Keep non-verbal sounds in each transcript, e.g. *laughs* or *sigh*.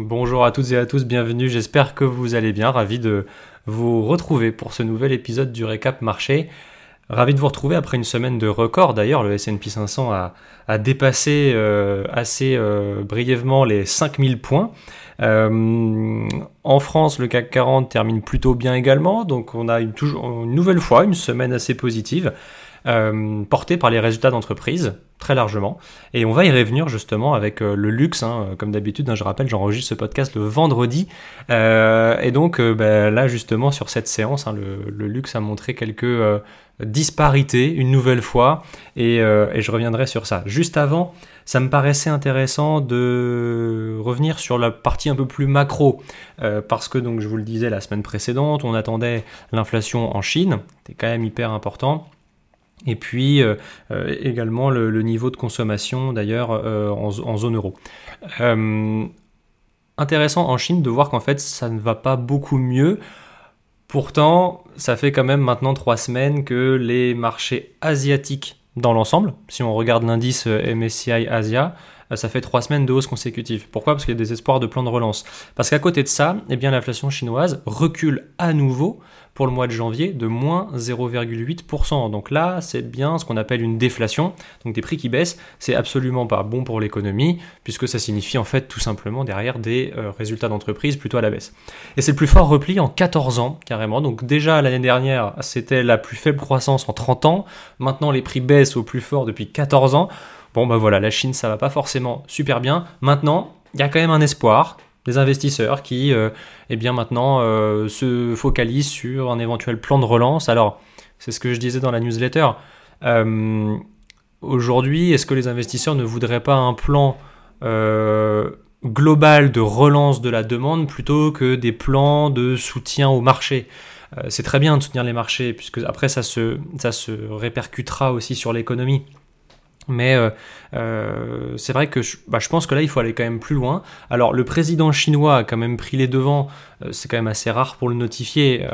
Bonjour à toutes et à tous, bienvenue, j'espère que vous allez bien, ravi de vous retrouver pour ce nouvel épisode du récap marché. Ravi de vous retrouver après une semaine de record. D'ailleurs, le S&P 500 a, dépassé euh, assez euh, brièvement les 5000 points. Euh, en France, le CAC 40 termine plutôt bien également. Donc, on a toujours, une nouvelle fois une semaine assez positive. Euh, porté par les résultats d'entreprise, très largement. Et on va y revenir justement avec euh, le luxe, hein, comme d'habitude, hein, je rappelle, j'enregistre ce podcast le vendredi. Euh, et donc ben, là justement sur cette séance, hein, le, luxe a montré quelques disparités une nouvelle fois, et, et, je reviendrai sur ça. Juste avant, ça me paraissait intéressant de revenir sur la partie un peu plus macro, parce que donc je vous le disais la semaine précédente, on attendait l'inflation en Chine, c'était quand même hyper important. Et puis euh, euh, également le, niveau de consommation d'ailleurs euh, en, zone euro. intéressant en Chine de voir qu'en fait ça ne va pas beaucoup mieux. Pourtant, ça fait quand même maintenant trois semaines que les marchés asiatiques dans l'ensemble, si on regarde l'indice MSCI Asia, ça fait trois semaines de hausse consécutive. Pourquoi? Parce qu'il y a des espoirs de plan de relance. Parce qu'à côté de ça, eh l'inflation chinoise recule à nouveau pour le mois de janvier de moins 0,8%. Donc là, c'est bien ce qu'on appelle une déflation, donc des prix qui baissent. C'est absolument pas bon pour l'économie, puisque ça signifie en fait tout simplement derrière des euh, résultats d'entreprise plutôt à la baisse. Et c'est le plus fort repli en 14 ans, carrément. Donc déjà l'année dernière, c'était la plus faible croissance en 30 ans. Maintenant, les prix baissent au plus fort depuis 14 ans. Bon, bah voilà, la Chine, ça va pas forcément super bien. Maintenant, il y a quand même un espoir des investisseurs qui, euh, eh bien maintenant, euh, se focalisent sur un éventuel plan de relance. Alors, c'est ce que je disais dans la newsletter. Euh, aujourd'hui, est-ce que les investisseurs ne voudraient pas un plan global de relance de la demande plutôt que des plans de soutien au marché? C'est très bien de soutenir les marchés, puisque après, ça ça se répercutera aussi sur l'économie. Mais euh, euh, c'est vrai que je, bah, je, pense que là, il faut aller quand même plus loin. Alors, le président chinois a quand même pris les devants, euh, c'est quand même assez rare pour le notifier,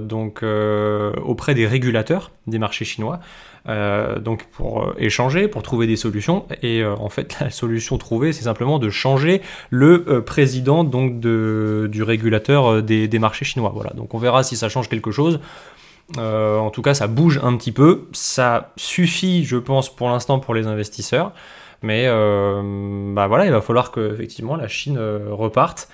donc auprès des régulateurs des marchés chinois, donc pour échanger, pour trouver des solutions. Et en fait, *laughs* la solution trouvée, c'est simplement de changer le président donc de, du régulateur des, des marchés chinois. Voilà, donc on verra si ça change quelque chose. Euh, en tout cas, ça bouge un petit peu. Ça suffit, je pense, pour l'instant pour les investisseurs. Mais euh, bah voilà, il va falloir que effectivement la Chine euh, reparte.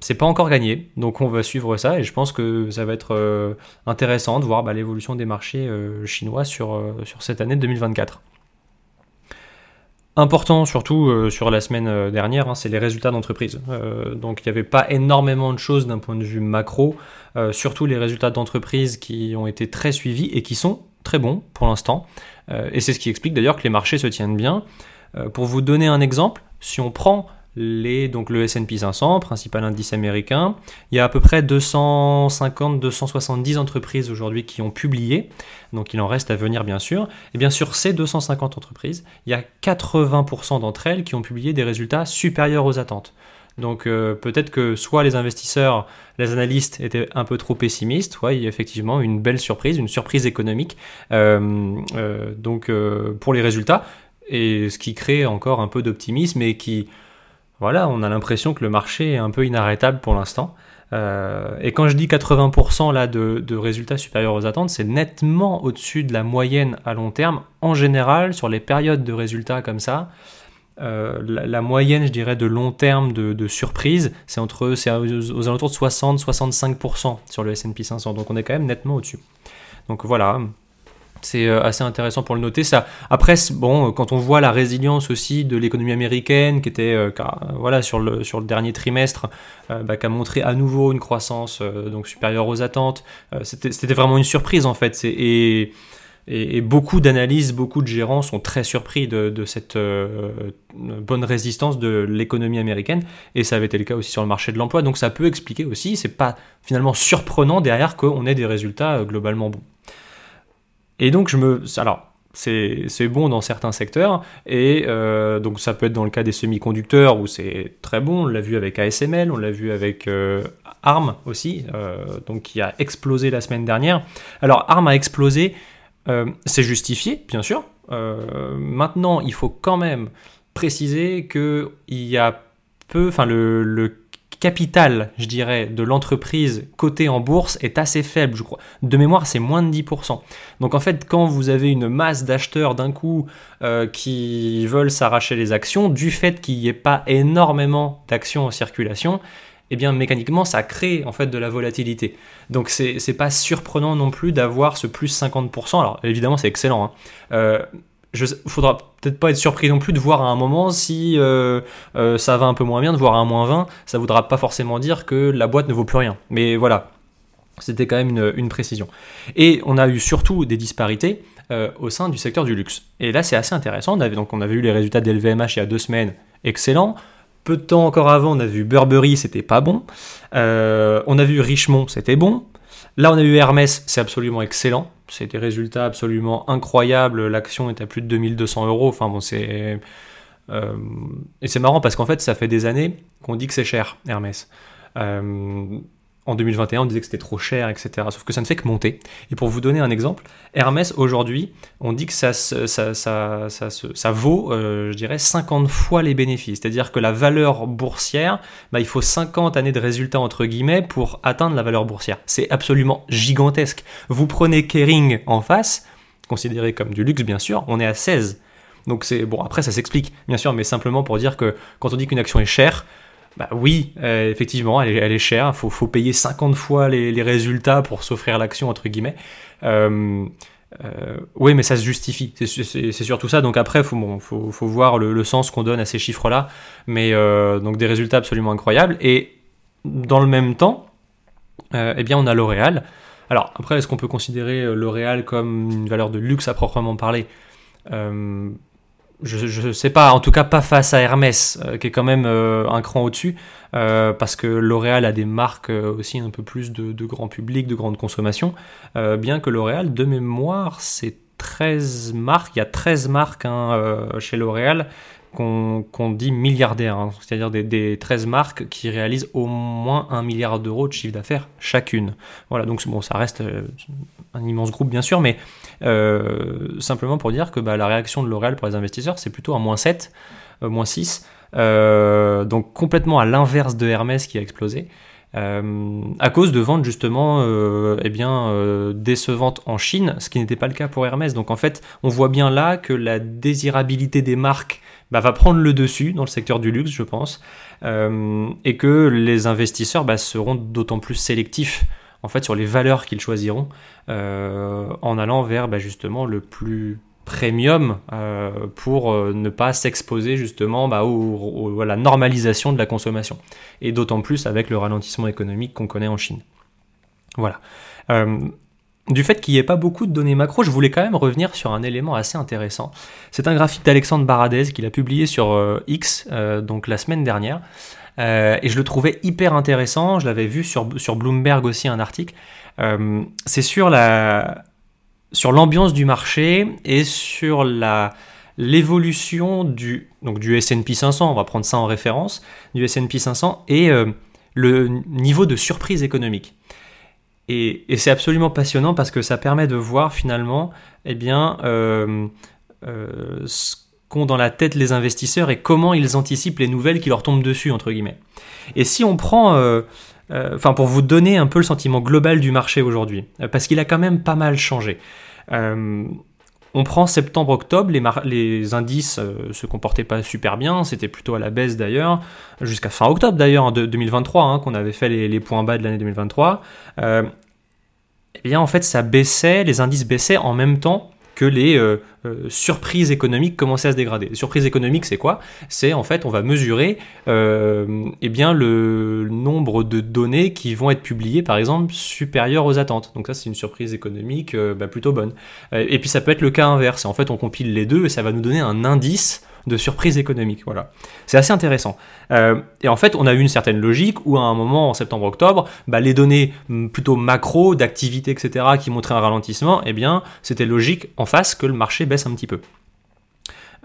c'est pas encore gagné, donc on va suivre ça et je pense que ça va être intéressant de voir bah, l'évolution des marchés chinois sur, sur cette année 2024. Important surtout euh, sur la semaine euh, dernière, hein, c'est les résultats d'entreprise. Euh, donc il n'y avait pas énormément de choses d'un point de vue macro, surtout les résultats d'entreprise qui ont été très suivis et qui sont très bons pour l'instant. et c'est ce qui explique d'ailleurs que les marchés se tiennent bien. pour vous donner un exemple, si on prend donc le S&P 500, principal indice américain. Il y a à peu près 250-270 entreprises aujourd'hui qui ont publié, donc il en reste à venir bien sûr. Et bien sur ces 250 entreprises, il y a 80% d'entre elles qui ont publié des résultats supérieurs aux attentes. Donc euh, peut-être que soit les investisseurs, les analystes étaient un peu trop pessimistes, soit il y a effectivement une belle surprise, une surprise économique euh, euh, donc pour les résultats, et ce qui crée encore un peu d'optimisme et qui voilà, on a l'impression que le marché est un peu inarrêtable pour l'instant. Euh, et quand je dis 80% là de, résultats supérieurs aux attentes, c'est nettement au-dessus de la moyenne à long terme. En général, sur les périodes de résultats comme ça, euh, la, moyenne, je dirais, de long terme de, surprise, c'est entre, c'est aux, aux, alentours de 60-65% sur le S&P 500. Donc on est quand même nettement au-dessus. Donc voilà, c'est euh, assez intéressant pour le noter. Ça, après, bon, quand on voit la résilience aussi de l'économie américaine, qui était, euh, voilà, sur le sur le dernier trimestre, euh, bah, qui a montré à nouveau une croissance donc supérieure aux attentes. C'était vraiment une surprise en fait. Et, et, beaucoup d'analyses, beaucoup de gérants sont très surpris de, de cette bonne résistance de l'économie américaine. Et ça avait été le cas aussi sur le marché de l'emploi. Donc ça peut expliquer aussi. C'est pas finalement surprenant derrière qu'on ait des résultats globalement bons. Et donc je me... Alors, c'est bon dans certains secteurs, et euh, donc ça peut être dans le cas des semi-conducteurs où c'est très bon, on l'a vu avec ASML, on l'a vu avec euh, ARM aussi, euh, donc qui a explosé la semaine dernière. Alors ARM a explosé, c'est justifié, bien sûr. maintenant, il faut quand même préciser qu'il y a peu, enfin le, capital, je dirais, de l'entreprise cotée en bourse est assez faible, je crois. De mémoire, c'est moins de 10%. Donc en fait, quand vous avez une masse d'acheteurs d'un coup euh, qui veulent s'arracher les actions, du fait qu'il n'y ait pas énormément d'actions en circulation, eh bien mécaniquement ça crée en fait de la volatilité. Donc c'est pas surprenant non plus d'avoir ce plus 50%. Alors évidemment c'est excellent. Hein. Euh, je, faudra peut-être pas être surpris non plus de voir à un moment si euh, euh, ça va un peu moins bien, de voir un moins 20, ça voudra pas forcément dire que la boîte ne vaut plus rien. Mais voilà, c'était quand même une, précision. Et on a eu surtout des disparités euh, au sein du secteur du luxe. Et là c'est assez intéressant, on avait, donc on avait eu les résultats de LVMH il y a deux semaines, excellent. Peu de temps encore avant, on a vu Burberry, c'était pas bon. on a vu Richemont, c'était bon. Là, on a eu Hermès, c'est absolument excellent. C'est des résultats absolument incroyables. L'action est à plus de 2200 euros. Enfin bon, c'est. Euh, et c'est marrant parce qu'en fait, ça fait des années qu'on dit que c'est cher, Hermès. Euh, en 2021, on disait que c'était trop cher, etc. Sauf que ça ne fait que monter. Et pour vous donner un exemple, Hermès, aujourd'hui, on dit que ça, ça, ça, ça vaut, euh, je dirais, 50 fois les bénéfices. C'est-à-dire que la valeur boursière, bah, il faut 50 années de résultats, entre guillemets, pour atteindre la valeur boursière. C'est absolument gigantesque. Vous prenez Kering en face, considéré comme du luxe, bien sûr, on est à 16. Donc c'est bon après ça s'explique bien sûr mais simplement pour dire que quand on dit qu'une action est chère bah oui, euh, effectivement, elle est, chère. Il faut, payer 50 fois les, résultats pour s'offrir l'action, entre guillemets. Euh, euh, oui, mais ça se justifie. C'est surtout ça. Donc après, faut, faut, voir le, sens qu'on donne à ces chiffres-là. Mais donc des résultats absolument incroyables. Et dans le même temps, eh bien, on a L'Oréal. Alors après, est-ce qu'on peut considérer L'Oréal comme une valeur de luxe à proprement parler? Je ne sais pas, en tout cas pas face à Hermès, euh, qui est quand même euh, un cran au-dessus, euh, parce que L'Oréal a des marques aussi un peu plus de, grand public, de grande consommation, bien que L'Oréal, de mémoire, c'est 13 marques, il y a 13 marques hein, chez L'Oréal qu'on dit milliardaires, hein. c'est-à-dire des, des, 13 marques qui réalisent au moins un milliard d'euros de chiffre d'affaires chacune. Voilà, donc bon, ça reste un immense groupe bien sûr, mais euh, simplement pour dire que bah, la réaction de L'Oréal pour les investisseurs, c'est plutôt un moins 7, euh, moins 6, euh, donc complètement à l'inverse de Hermès qui a explosé. à cause de ventes justement eh bien, décevantes en Chine, ce qui n'était pas le cas pour Hermès. Donc en fait, on voit bien là que la désirabilité des marques bah, va prendre le dessus dans le secteur du luxe, je pense, et que les investisseurs bah, seront d'autant plus sélectifs en fait sur les valeurs qu'ils choisiront euh, en allant vers bah, justement le plus premium euh, pour euh, ne pas s'exposer justement à la normalisation de la consommation. Et d'autant plus avec le ralentissement économique qu'on connaît en Chine. Voilà. Du fait qu'il n'y ait pas beaucoup de données macro, je voulais quand même revenir sur un élément assez intéressant. C'est un graphique d'Alexandre Baradez qu'il a publié sur X, donc la semaine dernière, euh, et je le trouvais hyper intéressant. Je l'avais vu sur, sur Bloomberg aussi un article. Euh, c'est sur la sur l'ambiance du marché et sur la l'évolution du donc du S&P 500. On va prendre ça en référence du S&P 500 et euh, le niveau de surprise économique. Et, c'est absolument passionnant parce que ça permet de voir finalement, eh bien, euh, ce qu'ont dans la tête les investisseurs et comment ils anticipent les nouvelles qui leur tombent dessus, entre guillemets. Et si on prend, euh, euh, enfin pour vous donner un peu le sentiment global du marché aujourd'hui, euh, parce qu'il a quand même pas mal changé. On prend septembre-octobre, les, indices se comportaient pas super bien, c'était plutôt à la baisse d'ailleurs, jusqu'à fin octobre d'ailleurs, en 2023, hein, qu'on avait fait les, points bas de l'année 2023. eh bien en fait ça baissait, les indices baissaient en même temps que les euh, euh, surprises économiques commençaient à se dégrader. Les surprises économiques, c'est quoi? C'est en fait, on va mesurer euh, eh bien, le nombre de données qui vont être publiées, par exemple, supérieures aux attentes. Donc ça, c'est une surprise économique bah, plutôt bonne. et puis ça peut être le cas inverse. En fait, on compile les deux et ça va nous donner un indice de surprise économique. Voilà. C'est assez intéressant. Euh, et en fait, on a eu une certaine logique où à un moment, en septembre-octobre, bah, les données plutôt macro, d'activité, etc., qui montraient un ralentissement, eh bien, c'était logique en face que le marché baisse un petit peu.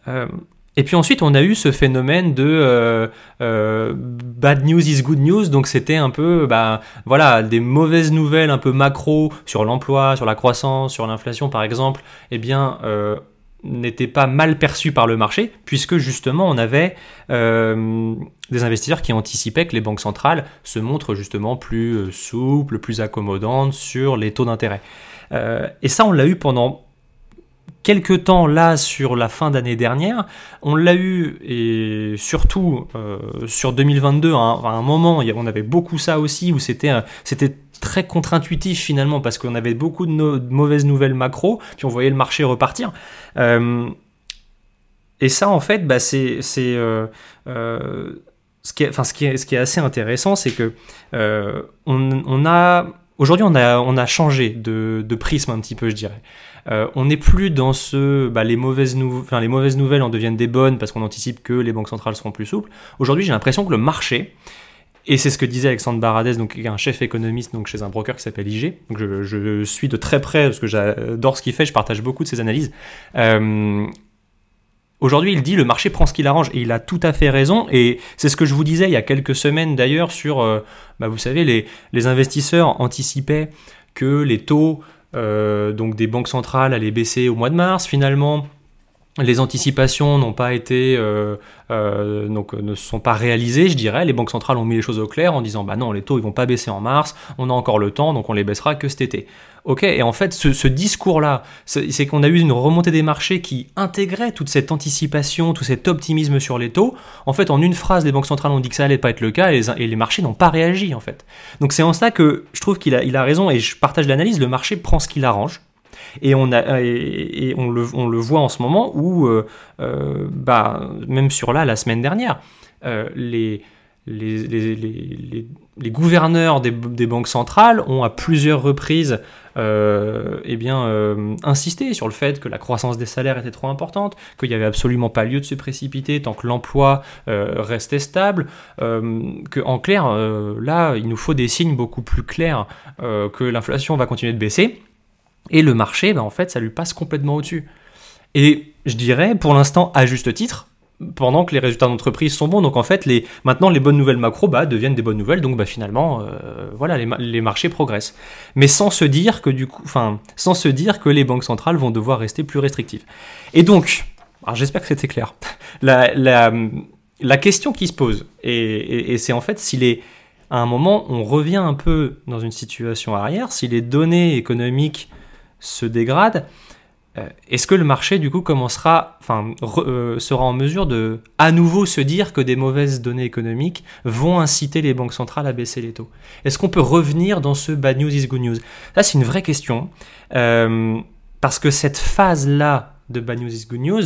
Euh, et puis ensuite, on a eu ce phénomène de euh, bad news is good news. Donc c'était un peu, bah, voilà, des mauvaises nouvelles un peu macro sur l'emploi, sur la croissance, sur l'inflation, par exemple. Eh bien, n'était pas mal perçu par le marché, puisque justement on avait euh, des investisseurs qui anticipaient que les banques centrales se montrent justement plus euh, souples, plus accommodantes sur les taux d'intérêt. Euh, et ça, on l'a eu pendant quelques temps là sur la fin d'année dernière. On l'a eu et surtout sur 2022, hein, à un moment, on avait beaucoup ça aussi, où c'était c'était très contre-intuitif finalement parce qu'on avait beaucoup de, mauvaises nouvelles macro, puis on voyait le marché repartir. Euh, et ça, en fait, bah, c'est. Euh, euh, ce, qui est, enfin, ce, qui est, assez intéressant, c'est que on, a. Aujourd'hui, on a, on a changé de, de prisme un petit peu, je dirais. on n'est plus dans ce, bah, les, mauvaises enfin, les mauvaises nouvelles en deviennent des bonnes parce qu'on anticipe que les banques centrales seront plus souples. Aujourd'hui, j'ai l'impression que le marché et c'est ce que disait Alexandre Baradez, donc un chef économiste donc chez un broker qui s'appelle IG. Donc je, suis de très près parce que j'adore ce qu'il fait, je partage beaucoup de ses analyses. Euh, Aujourd'hui, il dit le marché prend ce qu'il arrange et il a tout à fait raison. Et c'est ce que je vous disais il y a quelques semaines d'ailleurs sur, euh, bah, vous savez, les, les, investisseurs anticipaient que les taux euh, donc des banques centrales allaient baisser au mois de mars. Finalement, les anticipations n'ont pas été, euh, euh, donc ne sont pas réalisées, je dirais. Les banques centrales ont mis les choses au clair en disant, bah non, les taux ils vont pas baisser en mars, on a encore le temps, donc on les baissera que cet été. Ok, et en fait, ce, discours-là, c'est qu'on a eu une remontée des marchés qui intégrait toute cette anticipation, tout cet optimisme sur les taux. En fait, en une phrase, les banques centrales ont dit que ça allait pas être le cas et les, et les marchés n'ont pas réagi en fait. Donc c'est en ça que je trouve qu'il a, il a raison et je partage l'analyse. Le marché prend ce qu'il arrange. Et on, a, et, on, le, on le voit en ce moment où, euh, euh, bah, même sur là, la semaine dernière, euh, les, les, les, les, gouverneurs des, des, banques centrales ont à plusieurs reprises eh bien, insisté sur le fait que la croissance des salaires était trop importante, qu'il n'y avait absolument pas lieu de se précipiter tant que l'emploi restait stable, que en clair, là, il nous faut des signes beaucoup plus clairs que l'inflation va continuer de baisser et le marché, ben, en fait, ça lui passe complètement au-dessus. Et je dirais, pour l'instant, à juste titre, pendant que les résultats d'entreprise sont bons. Donc en fait, les, maintenant, les bonnes nouvelles macro bah, deviennent des bonnes nouvelles. Donc bah, finalement, euh, voilà, les, marchés progressent. Mais sans se dire que du coup, sans se dire que les banques centrales vont devoir rester plus restrictives. Et donc, j'espère que c'était clair. *laughs* La, la, la, question qui se pose, et, et c'est en fait si les, à un moment, on revient un peu dans une situation arrière, si les données économiques se dégrade, euh, est-ce que le marché du coup commencera, enfin, euh, sera en mesure de à nouveau se dire que des mauvaises données économiques vont inciter les banques centrales à baisser les taux? Est-ce qu'on peut revenir dans ce bad news is good news? Ça c'est une vraie question euh, parce que cette phase là de bad news is good news,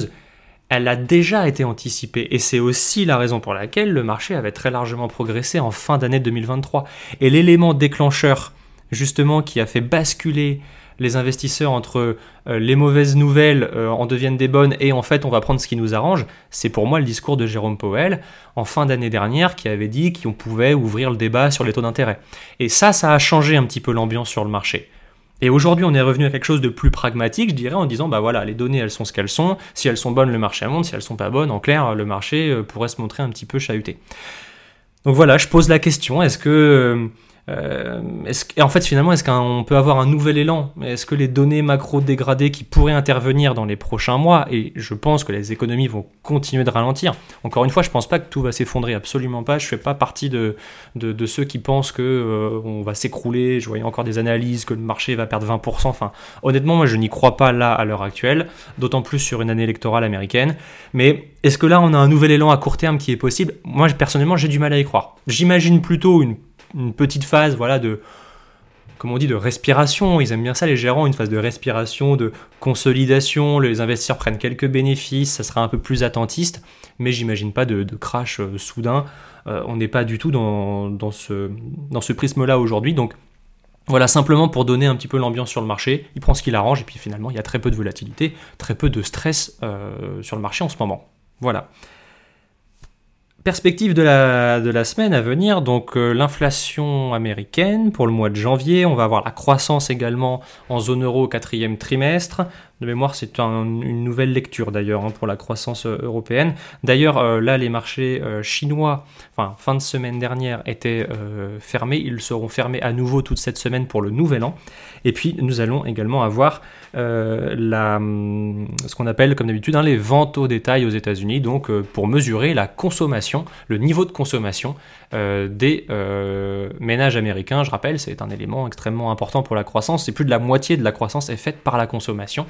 elle a déjà été anticipée et c'est aussi la raison pour laquelle le marché avait très largement progressé en fin d'année 2023 et l'élément déclencheur justement qui a fait basculer les investisseurs entre euh, les mauvaises nouvelles euh, en deviennent des bonnes et en fait on va prendre ce qui nous arrange, c'est pour moi le discours de Jérôme Powell en fin d'année dernière qui avait dit qu'on pouvait ouvrir le débat sur les taux d'intérêt. Et ça, ça a changé un petit peu l'ambiance sur le marché. Et aujourd'hui, on est revenu à quelque chose de plus pragmatique, je dirais, en disant, bah voilà, les données, elles sont ce qu'elles sont. Si elles sont bonnes, le marché monte. Si elles sont pas bonnes, en clair, le marché euh, pourrait se montrer un petit peu chahuté. Donc voilà, je pose la question, est-ce que euh, est en fait, finalement, est-ce qu'on peut avoir un nouvel élan? Est-ce que les données macro dégradées qui pourraient intervenir dans les prochains mois, et je pense que les économies vont continuer de ralentir, encore une fois, je pense pas que tout va s'effondrer, absolument pas. Je fais pas partie de, de, ceux qui pensent que euh, on va s'écrouler. Je voyais encore des analyses que le marché va perdre 20%. Enfin, honnêtement, moi, je n'y crois pas là à l'heure actuelle, d'autant plus sur une année électorale américaine. Mais est-ce que là, on a un nouvel élan à court terme qui est possible? Moi, personnellement, j'ai du mal à y croire. J'imagine plutôt une une petite phase voilà, de, comme on dit, de respiration. Ils aiment bien ça, les gérants, une phase de respiration, de consolidation. Les investisseurs prennent quelques bénéfices, ça sera un peu plus attentiste, mais j'imagine pas de, crash euh, soudain. Euh, on n'est pas du tout dans, ce, dans ce prisme-là aujourd'hui. Donc voilà, simplement pour donner un petit peu l'ambiance sur le marché, il prend ce qu'il arrange, et puis finalement, il y a très peu de volatilité, très peu de stress euh, sur le marché en ce moment. Voilà. Perspective de la, de la semaine à venir, donc euh, l'inflation américaine pour le mois de janvier, on va avoir la croissance également en zone euro au quatrième trimestre, De mémoire, c'est une nouvelle lecture d'ailleurs hein, pour la croissance euh, européenne. D'ailleurs, euh, là, les marchés chinois, enfin, fin de semaine dernière, étaient fermés. Ils seront fermés à nouveau toute cette semaine pour le nouvel an. Et puis, nous allons également avoir la, hum, ce qu'on appelle, comme d'habitude, hein, les ventes au détail aux États-Unis, donc pour mesurer la consommation, le niveau de consommation des ménages américains. Je rappelle, c'est un élément extrêmement important pour la croissance. C'est plus de la moitié de la croissance est faite par la consommation.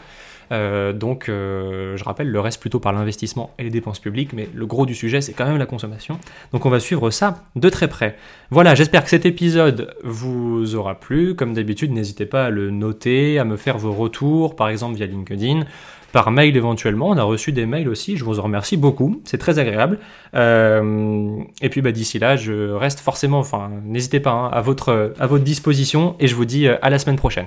Euh, donc, euh, je rappelle, le reste plutôt par l'investissement et les dépenses publiques, mais le gros du sujet, c'est quand même la consommation. Donc, on va suivre ça de très près. Voilà, j'espère que cet épisode vous aura plu. Comme d'habitude, n'hésitez pas à le noter, à me faire vos retours, par exemple via LinkedIn par mail éventuellement. On a reçu des mails aussi, je vous en remercie beaucoup, c'est très agréable. Euh, et puis bah, d'ici là, je reste forcément, enfin n'hésitez pas, hein, à, votre, à votre disposition et je vous dis à la semaine prochaine.